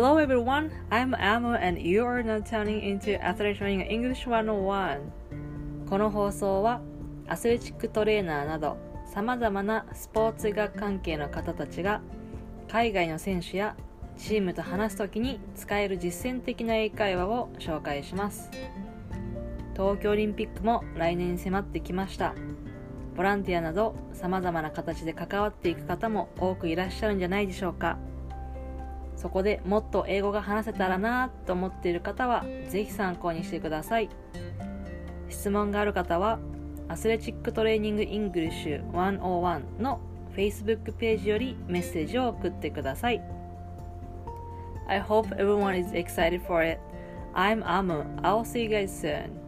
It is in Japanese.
Hello everyone, I'm Amu and you are now tuning into Athletic Training English 101この放送はアスレチックトレーナーなどさまざまなスポーツ医学関係の方たちが海外の選手やチームと話すときに使える実践的な英会話を紹介します。東京オリンピックも来年に迫ってきました。ボランティアなどさまざまな形で関わっていく方も多くいらっしゃるんじゃないでしょうか。そこでもっと英語が話せたらなと思っている方はぜひ参考にしてください質問がある方は Athletic Training English 101の Facebook ページよりメッセージを送ってください I hope everyone is excited for it. I'm Amu. I'll see you guys soon.